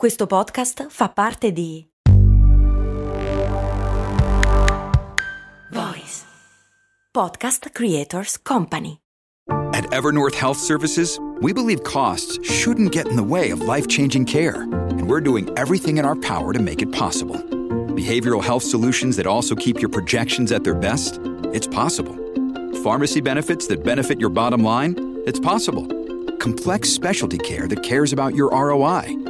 Questo podcast fa parte di Voice Podcast Creators Company. At Evernorth Health Services, we believe costs shouldn't get in the way of life-changing care, and we're doing everything in our power to make it possible. Behavioral health solutions that also keep your projections at their best? It's possible. Pharmacy benefits that benefit your bottom line? It's possible. Complex specialty care that cares about your ROI?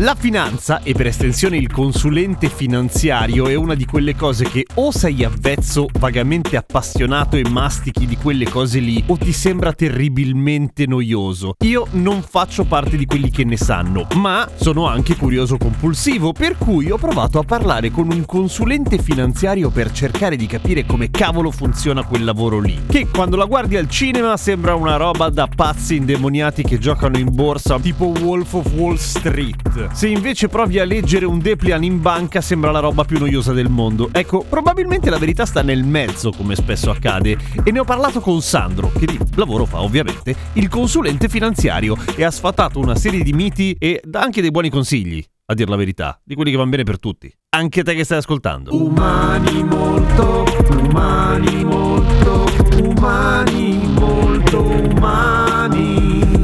La finanza, e per estensione il consulente finanziario, è una di quelle cose che o sei avvezzo, vagamente appassionato e mastichi di quelle cose lì, o ti sembra terribilmente noioso. Io non faccio parte di quelli che ne sanno, ma sono anche curioso compulsivo, per cui ho provato a parlare con un consulente finanziario per cercare di capire come cavolo funziona quel lavoro lì. Che quando la guardi al cinema sembra una roba da pazzi indemoniati che giocano in borsa, tipo Wolf of Wall Street. Se invece provi a leggere un Deplian in banca sembra la roba più noiosa del mondo. Ecco, probabilmente la verità sta nel mezzo, come spesso accade, e ne ho parlato con Sandro, che di lavoro fa ovviamente il consulente finanziario e ha sfatato una serie di miti e dà anche dei buoni consigli, a dir la verità, di quelli che vanno bene per tutti. Anche te che stai ascoltando. Umani molto, umani molto, umani molto umani.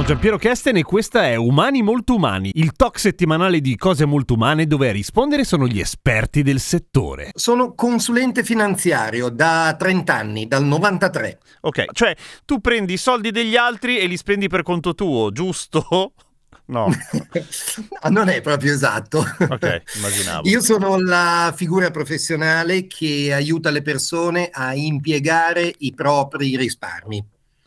Sono Giampiero Kesten e questa è Umani Molto Umani, il talk settimanale di cose molto umane dove a rispondere sono gli esperti del settore. Sono consulente finanziario da 30 anni, dal 93. Ok, cioè tu prendi i soldi degli altri e li spendi per conto tuo, giusto? No. non è proprio esatto. Ok, immaginavo. Io sono la figura professionale che aiuta le persone a impiegare i propri risparmi.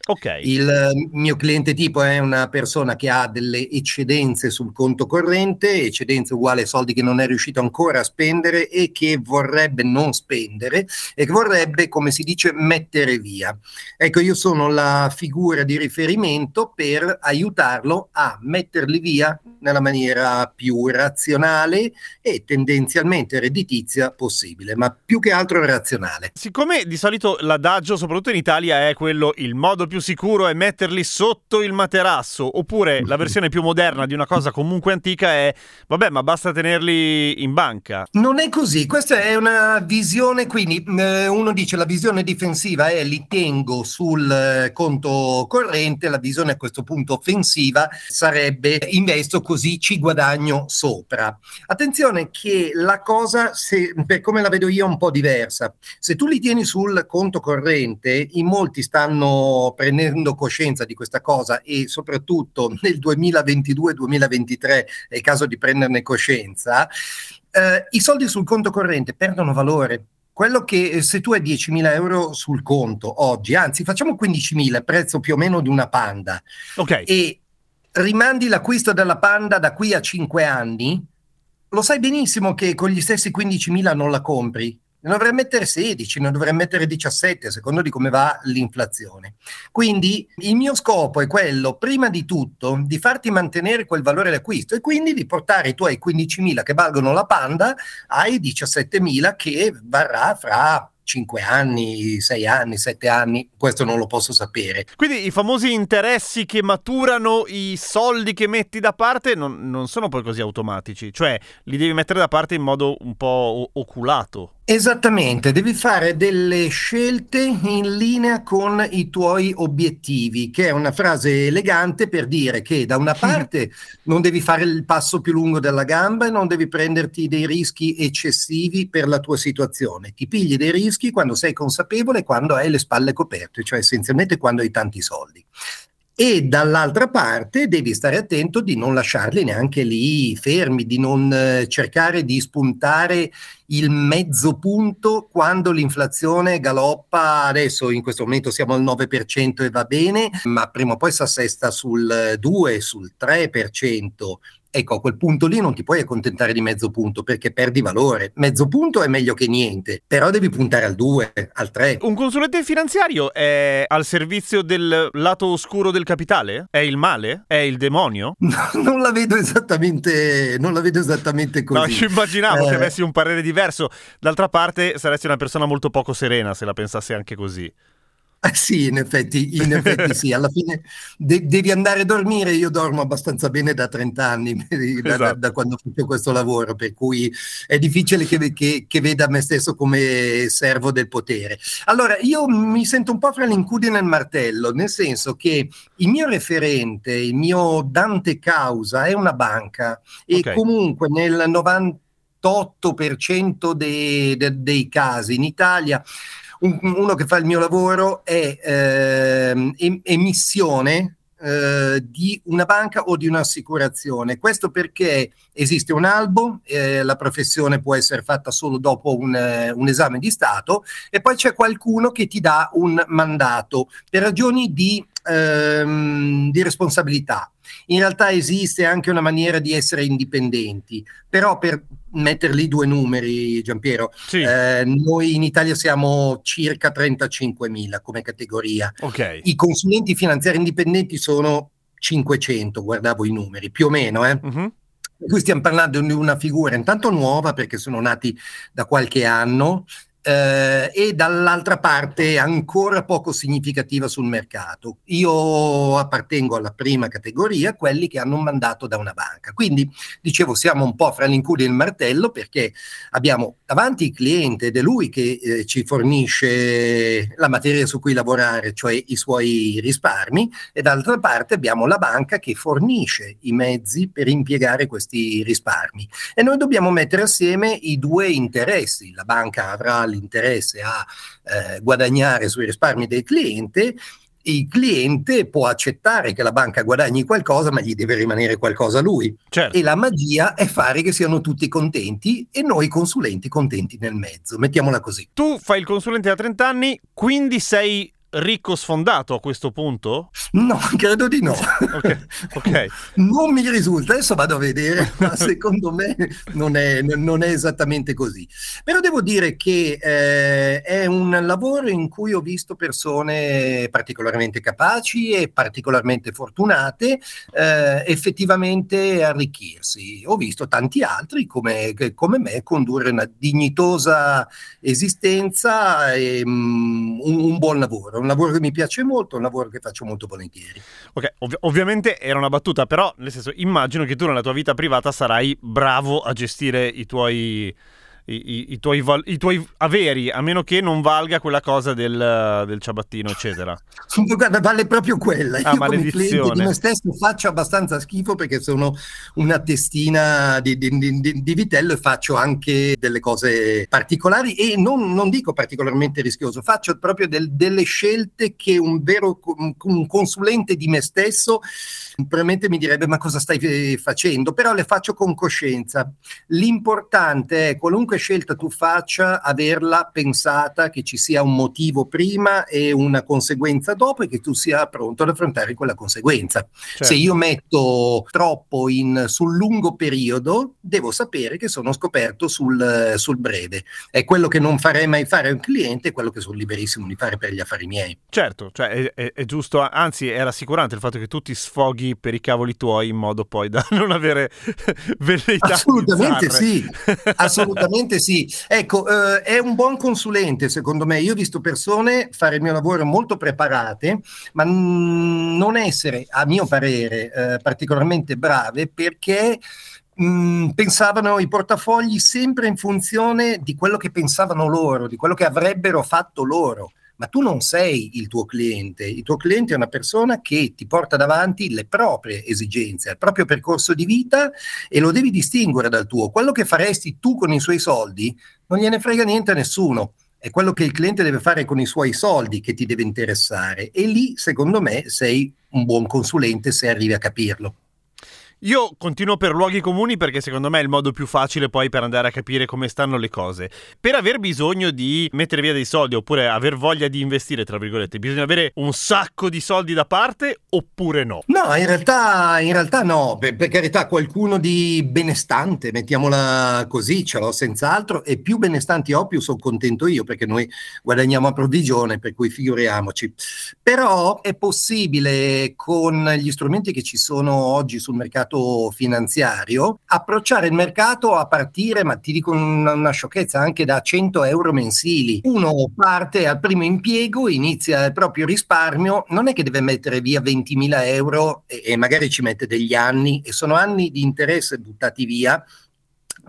Ok. Il mio cliente tipo è una persona che ha delle eccedenze sul conto corrente, eccedenze uguale a soldi che non è riuscito ancora a spendere e che vorrebbe non spendere e che vorrebbe, come si dice, mettere via. Ecco, io sono la figura di riferimento per aiutarlo a metterli via nella maniera più razionale e tendenzialmente redditizia possibile, ma più che altro razionale. Siccome di solito l'adagio, soprattutto in Italia, è quello il modo più sicuro è metterli sotto il materasso, oppure la versione più moderna di una cosa comunque antica è vabbè, ma basta tenerli in banca. Non è così, questa è una visione, quindi eh, uno dice la visione difensiva è li tengo sul eh, conto corrente, la visione a questo punto offensiva sarebbe investo così ci guadagno sopra. Attenzione che la cosa, se, per come la vedo io, è un po' diversa. Se tu li tieni sul conto corrente, in molti stanno prendendo coscienza di questa cosa e soprattutto nel 2022-2023 è caso di prenderne coscienza, eh, i soldi sul conto corrente perdono valore quello che se tu hai 10.000 euro sul conto oggi, anzi facciamo 15.000, prezzo più o meno di una panda, Ok. e rimandi l'acquisto della Panda da qui a 5 anni, lo sai benissimo che con gli stessi 15.000 non la compri. Ne dovrei mettere 16, ne dovrei mettere 17, a secondo di come va l'inflazione. Quindi il mio scopo è quello, prima di tutto, di farti mantenere quel valore d'acquisto e quindi di portare i tuoi 15.000 che valgono la Panda ai 17.000 che varrà fra 5 anni, 6 anni, 7 anni, questo non lo posso sapere. Quindi i famosi interessi che maturano i soldi che metti da parte non, non sono poi così automatici, cioè li devi mettere da parte in modo un po' oculato. Esattamente, devi fare delle scelte in linea con i tuoi obiettivi, che è una frase elegante per dire che da una parte non devi fare il passo più lungo della gamba e non devi prenderti dei rischi eccessivi per la tua situazione. Ti pigli dei rischi quando sei consapevole e quando hai le spalle coperte, cioè essenzialmente quando hai tanti soldi. E dall'altra parte devi stare attento di non lasciarli neanche lì fermi, di non eh, cercare di spuntare il mezzo punto quando l'inflazione galoppa. Adesso in questo momento siamo al 9% e va bene, ma prima o poi si assesta sul 2, sul 3%. Ecco a quel punto lì non ti puoi accontentare di mezzo punto perché perdi valore. Mezzo punto è meglio che niente, però devi puntare al 2, al 3. Un consulente finanziario è al servizio del lato oscuro del capitale? È il male? È il demonio? No, non la vedo esattamente, non la vedo esattamente così. No, ci immaginavo eh... che avessi un parere diverso. D'altra parte saresti una persona molto poco serena se la pensassi anche così. Eh sì, in effetti, in effetti sì, alla fine de- devi andare a dormire, io dormo abbastanza bene da 30 anni, da, esatto. da, quando faccio questo lavoro, per cui è difficile che, che, che, veda me stesso come servo del potere. Allora, io mi sento un po' fra l'incudine e il martello, nel senso che il mio referente, il mio Dante Causa è una banca e okay. comunque nel 98% dei, dei, dei casi in Italia un, uno che fa il mio lavoro è eh, emissione eh, di una banca o di un'assicurazione. Questo perché esiste un albo, eh, la professione può essere fatta solo dopo un, eh, un, esame di Stato e poi c'è qualcuno che ti dà un mandato per ragioni di, ehm, di responsabilità. In realtà esiste anche una maniera di essere indipendenti, però per metterli due numeri, Giampiero, sì. eh, noi in Italia siamo circa 35.000 come categoria. Okay. I consulenti finanziari indipendenti sono 500, guardavo i numeri, più o meno. Eh. Uh-huh. Qui stiamo parlando di una figura intanto nuova perché sono nati da qualche anno, eh, e dall'altra parte ancora poco significativa sul mercato. Io appartengo alla prima categoria, quelli che hanno un mandato da una banca. Quindi, dicevo, siamo un po' fra l'incuria e il martello perché abbiamo davanti il cliente ed è lui che eh, ci fornisce la materia su cui lavorare, cioè i suoi risparmi, e dall'altra parte abbiamo la banca che fornisce i mezzi per impiegare questi risparmi. E noi dobbiamo mettere assieme i due interessi. La banca avrà l'interesse a eh, guadagnare sui risparmi del cliente, il cliente può accettare che la banca guadagni qualcosa, ma gli deve rimanere qualcosa lui. Certo. E la magia è fare che siano tutti contenti e noi consulenti contenti nel mezzo. Mettiamola così. Tu fai il consulente da 30 anni, quindi sei ricco sfondato a questo punto? No, credo di no. okay, ok. non mi risulta, adesso vado a vedere, ma secondo me non è, non è, esattamente così. Però devo dire che eh, è un lavoro in cui ho visto persone particolarmente capaci e particolarmente fortunate eh, effettivamente arricchirsi. Ho visto tanti altri come, come me condurre una dignitosa esistenza e um, un, un buon lavoro un lavoro che mi piace molto, un lavoro che faccio molto volentieri. Ok, ov- ovviamente era una battuta, però nel senso immagino che tu nella tua vita privata sarai bravo a gestire i tuoi i, i, tuoi val- i, tuoi averi, a meno che non valga quella cosa del, del ciabattino, eccetera. Vale proprio quella. Ah, Io maledizione. come di me stesso faccio abbastanza schifo perché sono una testina di, di, di, di vitello e faccio anche delle cose particolari e non, non dico particolarmente rischioso, faccio proprio del, delle scelte che un vero un consulente di me stesso probabilmente mi direbbe ma cosa stai facendo, però le faccio con coscienza. L'importante è qualunque scelta tu faccia, averla pensata che ci sia un motivo prima e una conseguenza dopo e che tu sia pronto ad affrontare quella conseguenza. Certo. Se io metto troppo in, sul lungo periodo, devo sapere che sono scoperto sul, sul breve. È quello che non farei mai fare a un cliente, è quello che sono liberissimo di fare per gli affari miei. Certo, cioè è, è, è giusto, anzi è rassicurante il fatto che tu ti sfoghi per i cavoli tuoi in modo poi da non avere velleità. Assolutamente sì, assolutamente sì. Ecco, eh, è un buon consulente secondo me. Io ho visto persone fare il mio lavoro molto preparate, ma n- non essere, a mio parere, eh, particolarmente brave perché mh, pensavano i portafogli sempre in funzione di quello che pensavano loro, di quello che avrebbero fatto loro ma tu non sei il tuo cliente, il tuo cliente è una persona che ti porta davanti le proprie esigenze, il proprio percorso di vita e lo devi distinguere dal tuo. Quello che faresti tu con i suoi soldi non gliene frega niente a nessuno. È quello che il cliente deve fare con i suoi soldi che ti deve interessare. E lì, secondo me, sei un buon consulente se arrivi a capirlo. Io continuo per luoghi comuni perché secondo me è il modo più facile poi per andare a capire come stanno le cose. Per aver bisogno di mettere via dei soldi oppure aver voglia di investire, tra virgolette, bisogna avere un sacco di soldi da parte oppure no? No, in realtà, in realtà no, per, per carità qualcuno di benestante, mettiamola così, ce l'ho senz'altro e più benestanti ho più sono contento io perché noi guadagniamo a provvigione, per cui figuriamoci. Però è possibile con gli strumenti che ci sono oggi sul mercato mercato finanziario, approcciare il mercato a partire, ma ti dico una, una sciocchezza, anche da 100 euro mensili. Uno parte al primo impiego, inizia il proprio risparmio, non è che deve mettere via 20.000 euro e, e magari ci mette degli anni e sono anni di interesse buttati via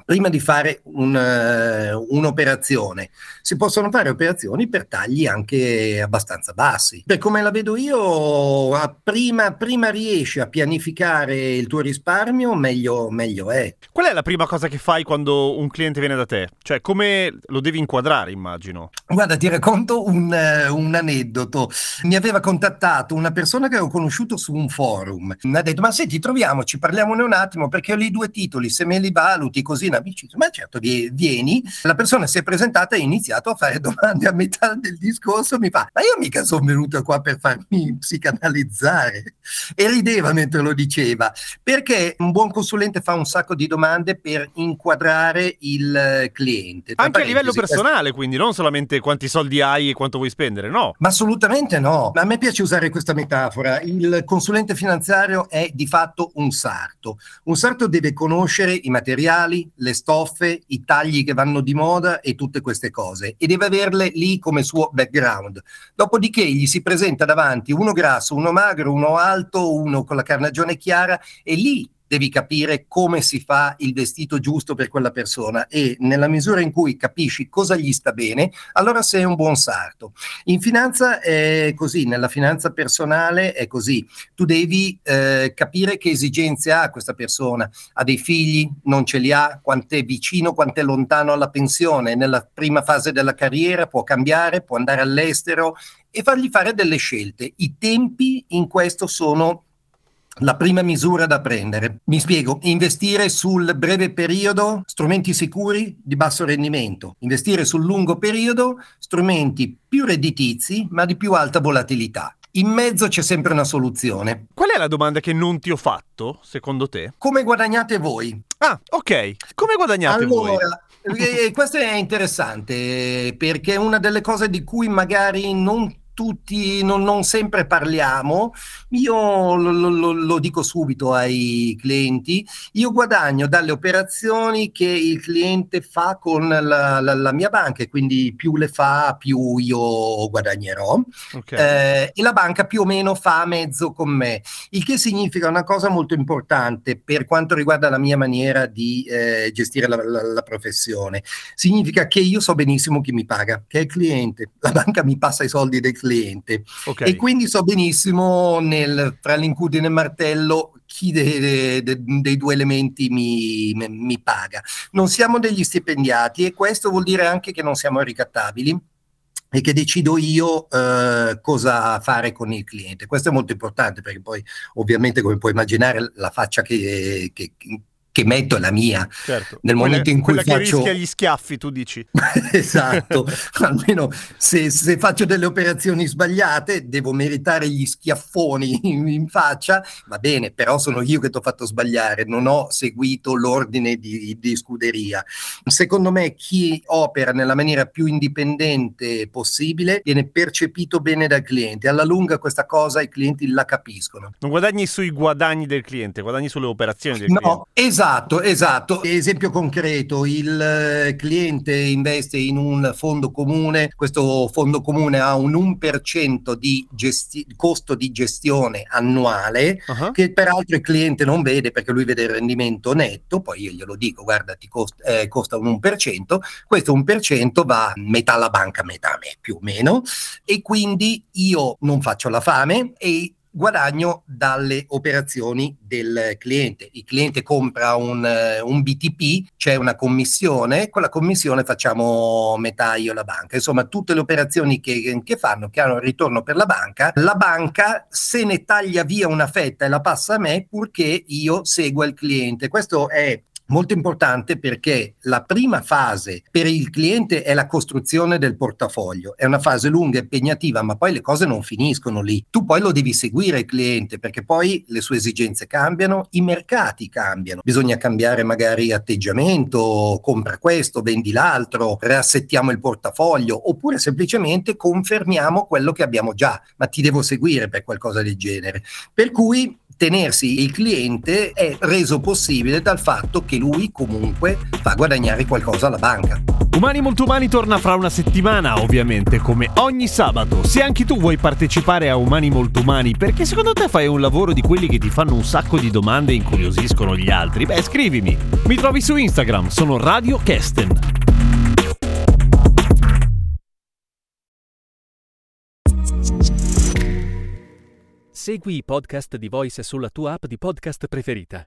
prima di fare un, uh, un'operazione. Si possono fare operazioni per tagli anche abbastanza bassi. Per come la vedo io, prima, prima riesci a pianificare il tuo risparmio, meglio, meglio è. Qual è la prima cosa che fai quando un cliente viene da te? Cioè, come lo devi inquadrare, immagino? Guarda, ti racconto un, uh, un aneddoto. Mi aveva contattato una persona che avevo conosciuto su un forum. Mi ha detto, ma senti, troviamoci, parliamone un attimo, perché ho lì due titoli, se me li valuti così amicizia. Ma certo, vieni. La persona si è presentata e ha iniziato a fare domande a metà del discorso. Mi fa, ma io mica sono venuto qua per farmi psicanalizzare. E rideva mentre lo diceva, perché un buon consulente fa un sacco di domande per inquadrare il cliente. Tra Anche a livello personale, quindi, non solamente quanti soldi hai e quanto vuoi spendere, no? Ma assolutamente no. A me piace usare questa metafora. Il consulente finanziario è di fatto un sarto. Un sarto deve conoscere i materiali, le stoffe, i tagli che vanno di moda e tutte queste cose e deve averle lì come suo background. Dopodiché gli si presenta davanti uno grasso, uno magro, uno alto, uno con la carnagione chiara e lì devi capire come si fa il vestito giusto per quella persona e nella misura in cui capisci cosa gli sta bene, allora sei un buon sarto. In finanza è così, nella finanza personale è così. Tu devi eh, capire che esigenze ha questa persona. Ha dei figli? Non ce li ha? Quanto è vicino, quanto è lontano alla pensione? Nella prima fase della carriera può cambiare, può andare all'estero e fargli fare delle scelte. I tempi in questo sono la prima misura da prendere. Mi spiego, investire sul breve periodo, strumenti sicuri di basso rendimento, investire sul lungo periodo, strumenti più redditizi ma di più alta volatilità. In mezzo c'è sempre una soluzione. Qual è la domanda che non ti ho fatto, secondo te? Come guadagnate voi? Ah, ok. Come guadagnate allora, voi? Eh, questo è interessante perché è una delle cose di cui magari non tutti, non, non sempre parliamo, io lo, lo, lo, dico subito ai clienti, io guadagno dalle operazioni che il cliente fa con la, la, la mia banca e quindi più le fa più io guadagnerò. Okay. eh, e la banca più o meno fa mezzo con me, il che significa una cosa molto importante per quanto riguarda la mia maniera di eh, gestire la, la professione, significa che io so benissimo chi mi paga, che è il cliente, la banca mi passa i soldi del cliente. Okay. E quindi so benissimo nel, tra l'incudine e il martello chi dei, dei, dei due elementi mi, mi, paga. Non siamo degli stipendiati e questo vuol dire anche che non siamo ricattabili e che decido io eh, cosa fare con il cliente. Questo è molto importante perché poi ovviamente come puoi immaginare la faccia che, che che metto è la mia. Certo. Nel quella, momento in cui quella faccio... che rischia gli schiaffi, tu dici. esatto, almeno se, se, faccio delle operazioni sbagliate devo meritare gli schiaffoni in, in faccia, va bene, però sono io che ti ho fatto sbagliare, non ho seguito l'ordine di, di scuderia. Secondo me chi opera nella maniera più indipendente possibile viene percepito bene dal cliente. Alla lunga questa cosa i clienti la capiscono. Non guadagni sui guadagni del cliente, guadagni sulle operazioni del no, cliente. No, esatto Esatto, esatto. Esempio concreto, il eh, cliente investe in un fondo comune, questo fondo comune ha un 1% di gesti- costo di gestione annuale, uh-huh. che peraltro il cliente non vede perché lui vede il rendimento netto, poi io glielo dico, guarda, ti costa, eh, costa un 1%, questo 1% va metà alla banca, metà a me più o meno, e quindi io non faccio la fame e guadagno dalle operazioni del cliente. Il cliente compra un, eh, un, BTP, c'è una commissione, con la commissione facciamo metà io la banca. Insomma, tutte le operazioni che, che fanno, che hanno un ritorno per la banca, la banca se ne taglia via una fetta e la passa a me purché io segua il cliente. Questo è molto importante perché la prima fase per il cliente è la costruzione del portafoglio. È una fase lunga, impegnativa, ma poi le cose non finiscono lì. Tu poi lo devi seguire il cliente perché poi le sue esigenze cambiano, i mercati cambiano. Bisogna cambiare magari atteggiamento, compra questo, vendi l'altro, riassettiamo il portafoglio oppure semplicemente confermiamo quello che abbiamo già, ma ti devo seguire per qualcosa del genere. Per cui tenersi il cliente è reso possibile dal fatto che lui comunque fa guadagnare qualcosa alla banca. Umani Molto Umani torna fra una settimana, ovviamente, come ogni sabato. Se anche tu vuoi partecipare a Umani Molto Umani, perché secondo te fai un lavoro di quelli che ti fanno un sacco di domande e incuriosiscono gli altri, beh scrivimi. Mi trovi su Instagram, sono Radio Kesten. Segui i podcast di Voice sulla tua app di podcast preferita.